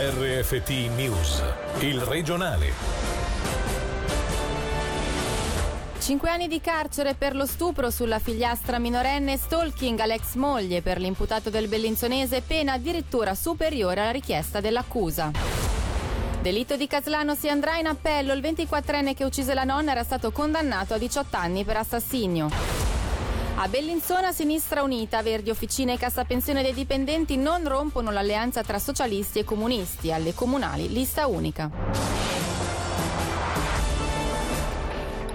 RFT News, il regionale. Cinque anni di carcere per lo stupro sulla figliastra minorenne stalking all'ex moglie per l'imputato del Bellinzonese, pena addirittura superiore alla richiesta dell'accusa. Delitto di Caslano si andrà in appello. Il 24enne che uccise la nonna era stato condannato a 18 anni per assassinio. A Bellinzona Sinistra Unita, Verdi Officine e Cassa Pensione dei Dipendenti non rompono l'alleanza tra socialisti e comunisti. Alle comunali lista unica.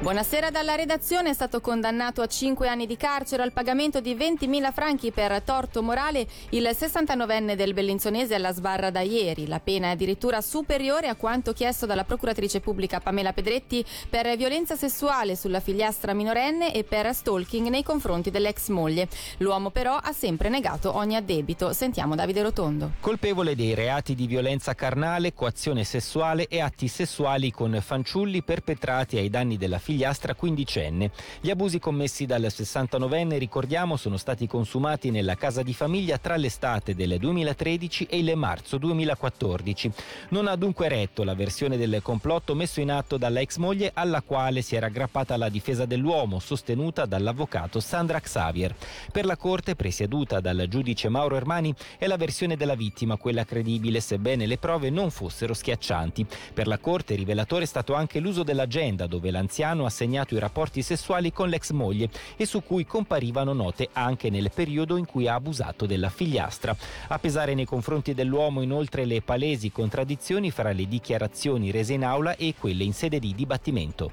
Buonasera dalla redazione. È stato condannato a 5 anni di carcere al pagamento di 20.000 franchi per torto morale il 69enne del Bellinzonese alla sbarra da ieri. La pena è addirittura superiore a quanto chiesto dalla procuratrice pubblica Pamela Pedretti per violenza sessuale sulla figliastra minorenne e per stalking nei confronti dell'ex moglie. L'uomo però ha sempre negato ogni addebito. Sentiamo Davide Rotondo. Colpevole dei reati di violenza carnale, coazione sessuale e atti sessuali con fanciulli perpetrati ai danni della figlia figliastra quindicenne. Gli abusi commessi dal 69enne, ricordiamo, sono stati consumati nella casa di famiglia tra l'estate del 2013 e il marzo 2014. Non ha dunque retto la versione del complotto messo in atto dalla ex moglie alla quale si era aggrappata la difesa dell'uomo, sostenuta dall'avvocato Sandra Xavier. Per la corte, presieduta dal giudice Mauro Ermani, è la versione della vittima quella credibile, sebbene le prove non fossero schiaccianti. Per la corte, rivelatore è stato anche l'uso dell'agenda dove l'anziano ha segnato i rapporti sessuali con l'ex moglie e su cui comparivano note anche nel periodo in cui ha abusato della figliastra. A pesare nei confronti dell'uomo inoltre le palesi contraddizioni fra le dichiarazioni rese in aula e quelle in sede di dibattimento.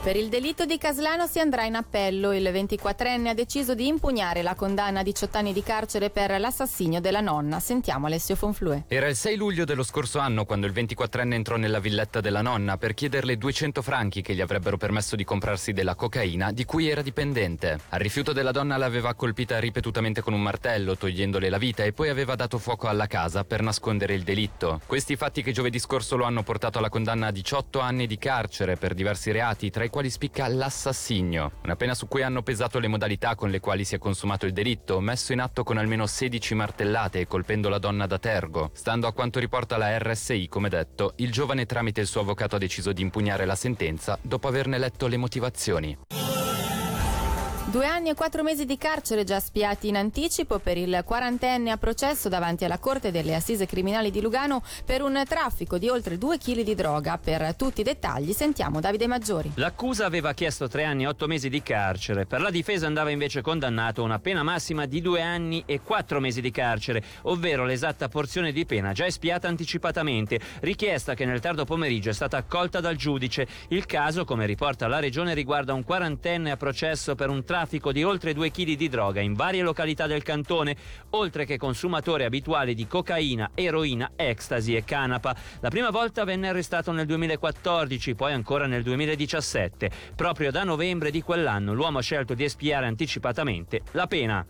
Per il delitto di Caslano si andrà in appello. Il 24enne ha deciso di impugnare la condanna a 18 anni di carcere per l'assassinio della nonna. Sentiamo Alessio Fonflue. Era il 6 luglio dello scorso anno quando il 24enne entrò nella villetta della nonna per chiederle 200 franchi che gli avrebbero permesso di comprarsi della cocaina di cui era dipendente. Al rifiuto della donna l'aveva colpita ripetutamente con un martello, togliendole la vita e poi aveva dato fuoco alla casa per nascondere il delitto. Questi fatti che giovedì scorso lo hanno portato alla condanna a 18 anni di carcere per diversi reati, tra i quali spicca l'assassinio, una pena su cui hanno pesato le modalità con le quali si è consumato il delitto, messo in atto con almeno 16 martellate e colpendo la donna da tergo. Stando a quanto riporta la RSI, come detto, il giovane tramite il suo avvocato ha deciso di impugnare la sentenza dopo averne letto le motivazioni. Due anni e quattro mesi di carcere già spiati in anticipo per il quarantenne a processo davanti alla Corte delle Assise Criminali di Lugano per un traffico di oltre due chili di droga. Per tutti i dettagli sentiamo Davide Maggiori. L'accusa aveva chiesto tre anni e otto mesi di carcere. Per la difesa andava invece condannato a una pena massima di due anni e quattro mesi di carcere, ovvero l'esatta porzione di pena già espiata anticipatamente, richiesta che nel tardo pomeriggio è stata accolta dal giudice. Il caso, come riporta la Regione, riguarda un quarantenne a processo per un traffico traffico di oltre 2 kg di droga in varie località del cantone, oltre che consumatore abituale di cocaina, eroina, ecstasy e canapa. La prima volta venne arrestato nel 2014, poi ancora nel 2017. Proprio da novembre di quell'anno l'uomo ha scelto di espiare anticipatamente la pena.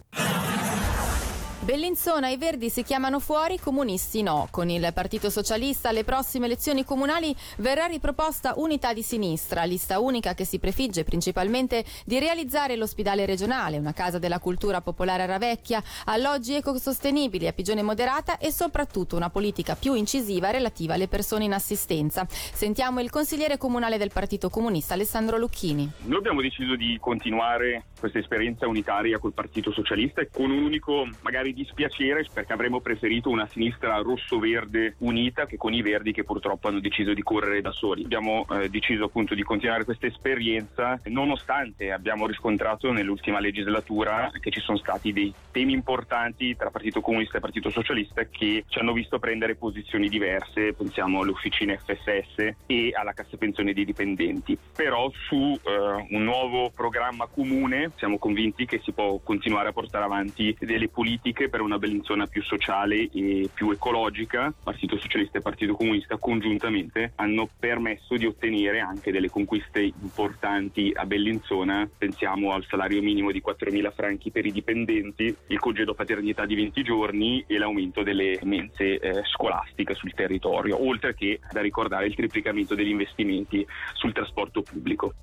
Bellinzona i Verdi si chiamano fuori, i comunisti no. Con il Partito Socialista alle prossime elezioni comunali verrà riproposta unità di sinistra, lista unica che si prefigge principalmente di realizzare l'ospedale regionale, una casa della cultura popolare a Ravecchia, alloggi ecosostenibili a Pigione Moderata e soprattutto una politica più incisiva relativa alle persone in assistenza. Sentiamo il consigliere comunale del Partito Comunista Alessandro Lucchini. Noi abbiamo deciso di continuare questa esperienza unitaria col Partito Socialista e con un unico magari dispiacere perché avremmo preferito una sinistra rosso-verde unita che con i verdi che purtroppo hanno deciso di correre da soli. Abbiamo eh, deciso appunto di continuare questa esperienza nonostante abbiamo riscontrato nell'ultima legislatura che ci sono stati dei temi importanti tra Partito Comunista e Partito Socialista che ci hanno visto prendere posizioni diverse, pensiamo alle officine FSS e alla cassa pensione dei dipendenti. Però su eh, un nuovo programma comune siamo convinti che si può continuare a portare avanti delle politiche per una Bellinzona più sociale e più ecologica, Partito Socialista e Partito Comunista congiuntamente hanno permesso di ottenere anche delle conquiste importanti a Bellinzona, pensiamo al salario minimo di 4.000 franchi per i dipendenti, il congedo paternità di 20 giorni e l'aumento delle mense eh, scolastiche sul territorio, oltre che da ricordare il triplicamento degli investimenti sul trasporto pubblico.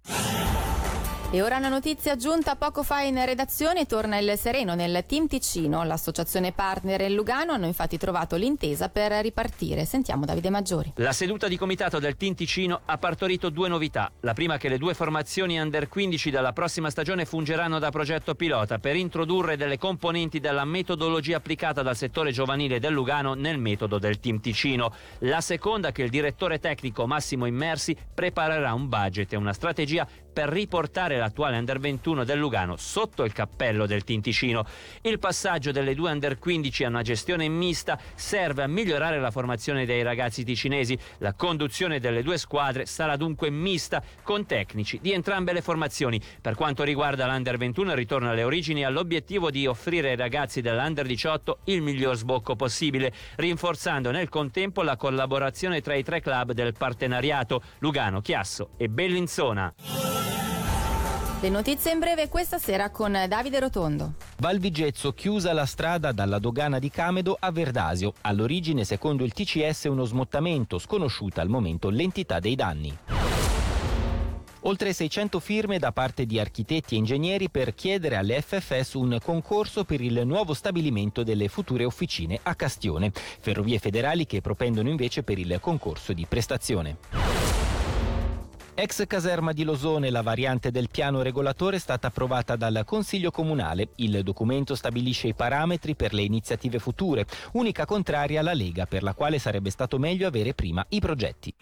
E ora una notizia giunta poco fa in redazione, torna il sereno nel Team Ticino. L'associazione partner e Lugano hanno infatti trovato l'intesa per ripartire. Sentiamo Davide Maggiori. La seduta di comitato del Team Ticino ha partorito due novità. La prima che le due formazioni under 15 dalla prossima stagione fungeranno da progetto pilota per introdurre delle componenti della metodologia applicata dal settore giovanile del Lugano nel metodo del Team Ticino. La seconda che il direttore tecnico Massimo Immersi preparerà un budget e una strategia per riportare l'attuale Under 21 del Lugano sotto il cappello del Tinticino. Il passaggio delle due Under 15 a una gestione mista serve a migliorare la formazione dei ragazzi ticinesi. La conduzione delle due squadre sarà dunque mista con tecnici di entrambe le formazioni. Per quanto riguarda l'Under 21 ritorna alle origini all'obiettivo di offrire ai ragazzi dell'Under 18 il miglior sbocco possibile, rinforzando nel contempo la collaborazione tra i tre club del partenariato Lugano, Chiasso e Bellinzona. Le notizie in breve questa sera con Davide Rotondo. Val Vigezzo chiusa la strada dalla dogana di Camedo a Verdasio. All'origine, secondo il TCS, uno smottamento, sconosciuta al momento l'entità dei danni. Oltre 600 firme da parte di architetti e ingegneri per chiedere alle FFS un concorso per il nuovo stabilimento delle future officine a Castione. Ferrovie federali che propendono invece per il concorso di prestazione. Ex caserma di Losone, la variante del piano regolatore è stata approvata dal Consiglio Comunale. Il documento stabilisce i parametri per le iniziative future, unica contraria alla Lega, per la quale sarebbe stato meglio avere prima i progetti.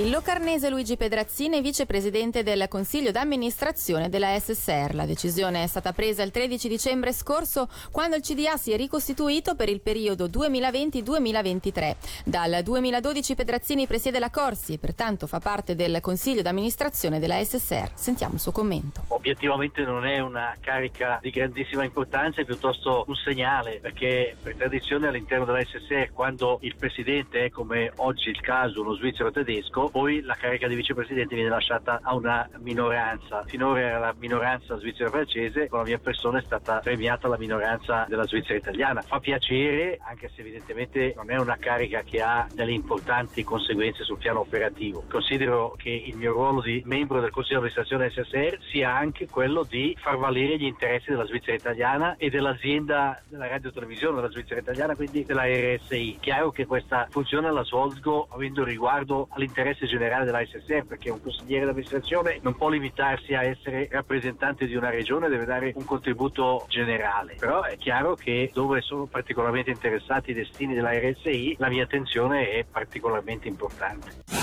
Il locarnese Luigi Pedrazzini vicepresidente del Consiglio d'amministrazione della SSR. La decisione è stata presa il 13 dicembre scorso quando il CDA si è ricostituito per il periodo 2020-2023. Dal 2012 Pedrazzini presiede la Corsi e pertanto fa parte del Consiglio d'amministrazione della SSR. Sentiamo il suo commento. Obiettivamente non è una carica di grandissima importanza, è piuttosto un segnale perché per tradizione all'interno della SSR quando il presidente è come oggi il caso uno svizzero tedesco poi la carica di vicepresidente viene lasciata a una minoranza. Finora era la minoranza svizzera-francese, con la mia persona è stata premiata la minoranza della Svizzera italiana. Fa piacere, anche se evidentemente non è una carica che ha delle importanti conseguenze sul piano operativo. Considero che il mio ruolo di membro del Consiglio di amministrazione SSR sia anche quello di far valere gli interessi della Svizzera italiana e dell'azienda della radio televisione della Svizzera italiana, quindi della RSI. Chiaro che questa funzione la svolgo avendo riguardo all'interesse interesse generale della SSR perché un consigliere d'amministrazione non può limitarsi a essere rappresentante di una regione, deve dare un contributo generale. Però è chiaro che dove sono particolarmente interessati i destini della RSI, la mia attenzione è particolarmente importante.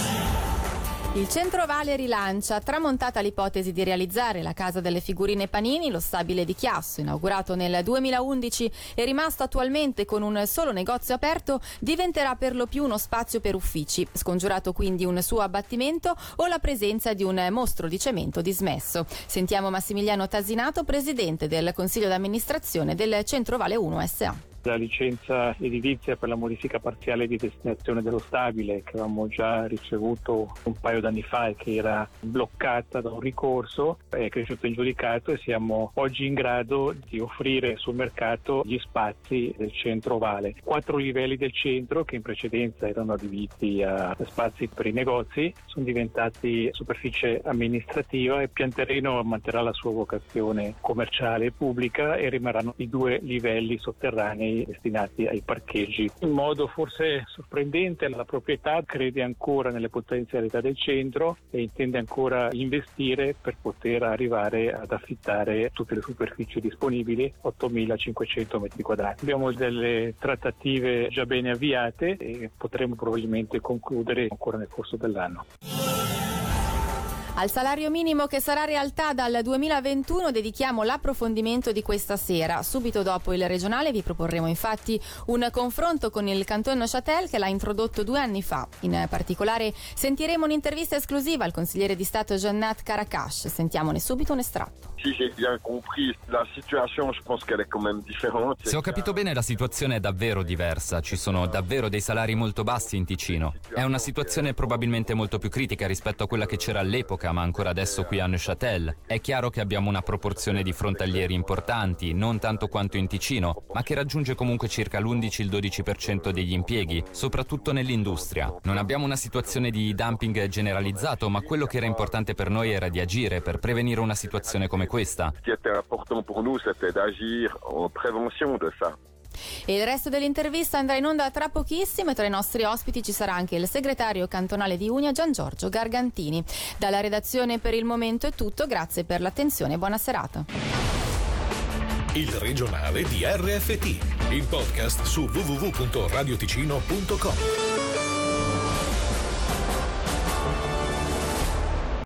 Il Centro Vale rilancia, tramontata l'ipotesi di realizzare la casa delle figurine Panini, lo stabile di Chiasso, inaugurato nel 2011 e rimasto attualmente con un solo negozio aperto, diventerà per lo più uno spazio per uffici, scongiurato quindi un suo abbattimento o la presenza di un mostro di cemento dismesso. Sentiamo Massimiliano Tasinato, presidente del Consiglio d'amministrazione del Centro Vale 1 SA la licenza edilizia per la modifica parziale di destinazione dello stabile che avevamo già ricevuto un paio d'anni fa e che era bloccata da un ricorso è cresciuto in giudicato e siamo oggi in grado di offrire sul mercato gli spazi del centro Vale. Quattro livelli del centro che in precedenza erano adibiti a spazi per i negozi sono diventati superficie amministrativa e pian terreno manterrà la sua vocazione commerciale e pubblica e rimarranno i due livelli sotterranei destinati ai parcheggi. In modo forse sorprendente la proprietà crede ancora nelle potenzialità del centro e intende ancora investire per poter arrivare ad affittare tutte le superfici disponibili, 8.500 metri quadrati. Abbiamo delle trattative già bene avviate e potremo probabilmente concludere ancora nel corso dell'anno. Al salario minimo che sarà realtà dal 2021 dedichiamo l'approfondimento di questa sera. Subito dopo il regionale vi proporremo infatti un confronto con il Canton Neuchâtel che l'ha introdotto due anni fa. In particolare sentiremo un'intervista esclusiva al consigliere di Stato Jannat Karakash. Sentiamone subito un estratto. Se ho capito bene la situazione è davvero diversa, ci sono davvero dei salari molto bassi in Ticino. È una situazione probabilmente molto più critica rispetto a quella che c'era all'epoca all'epoca, ma ancora adesso qui a Neuchâtel. È chiaro che abbiamo una proporzione di frontalieri importanti, non tanto quanto in Ticino, ma che raggiunge comunque circa l'11-12% degli impieghi, soprattutto nell'industria. Non abbiamo una situazione di dumping generalizzato, ma quello che era importante per noi era di agire per prevenire una situazione come questa. Ce qui était important pour nous, c'était d'agir en prévention de ça. E il resto dell'intervista andrà in onda tra pochissimo e tra i nostri ospiti ci sarà anche il segretario cantonale di Unia Gian Giorgio Gargantini. Dalla redazione per il momento è tutto, grazie per l'attenzione e buona serata. Il regionale di RFT, il podcast su www.radioticino.com.